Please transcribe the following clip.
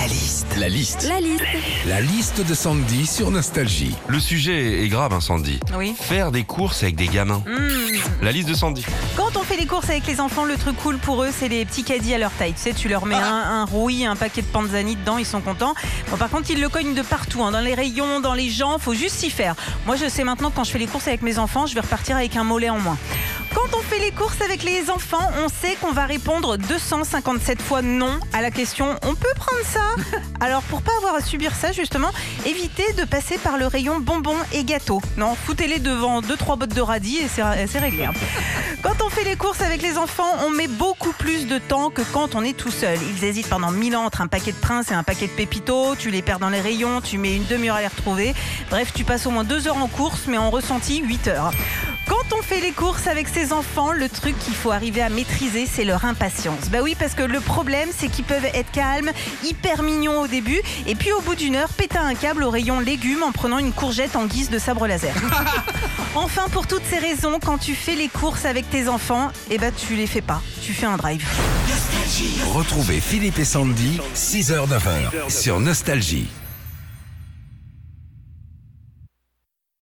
La liste. La liste. La liste. La liste de Sandy sur Nostalgie. Le sujet est grave, hein, Sandy. Oui. Faire des courses avec des gamins. La liste de Sandy. Quand on fait les courses avec les enfants, le truc cool pour eux, c'est les petits caddies à leur taille. Tu sais, tu leur mets un, un rouille, un paquet de panzani dedans, ils sont contents. Bon, par contre, ils le cognent de partout, hein, dans les rayons, dans les gens, faut juste s'y faire. Moi, je sais maintenant, quand je fais les courses avec mes enfants, je vais repartir avec un mollet en moins. Quand on fait les courses avec les enfants, on sait qu'on va répondre 257 fois non à la question on peut prendre ça Alors pour pas avoir à subir ça justement, évitez de passer par le rayon bonbons et gâteaux. Non, foutez-les devant 2-3 bottes de radis et c'est réglé. hein. Quand on fait les courses avec les enfants, on met beaucoup plus de temps que quand on est tout seul. Ils hésitent pendant mille ans entre un paquet de princes et un paquet de pépitos, tu les perds dans les rayons, tu mets une demi-heure à les retrouver. Bref, tu passes au moins deux heures en course, mais en ressenti 8 heures. Quand on fait les courses avec ses enfants, le truc qu'il faut arriver à maîtriser, c'est leur impatience. Bah oui, parce que le problème, c'est qu'ils peuvent être calmes, hyper mignons au début, et puis au bout d'une heure, péter un câble au rayon légumes en prenant une courgette en guise de sabre laser. enfin, pour toutes ces raisons, quand tu fais les courses avec tes enfants, eh ben tu les fais pas, tu fais un drive. Retrouvez Philippe et Sandy, 6h-9h sur Nostalgie.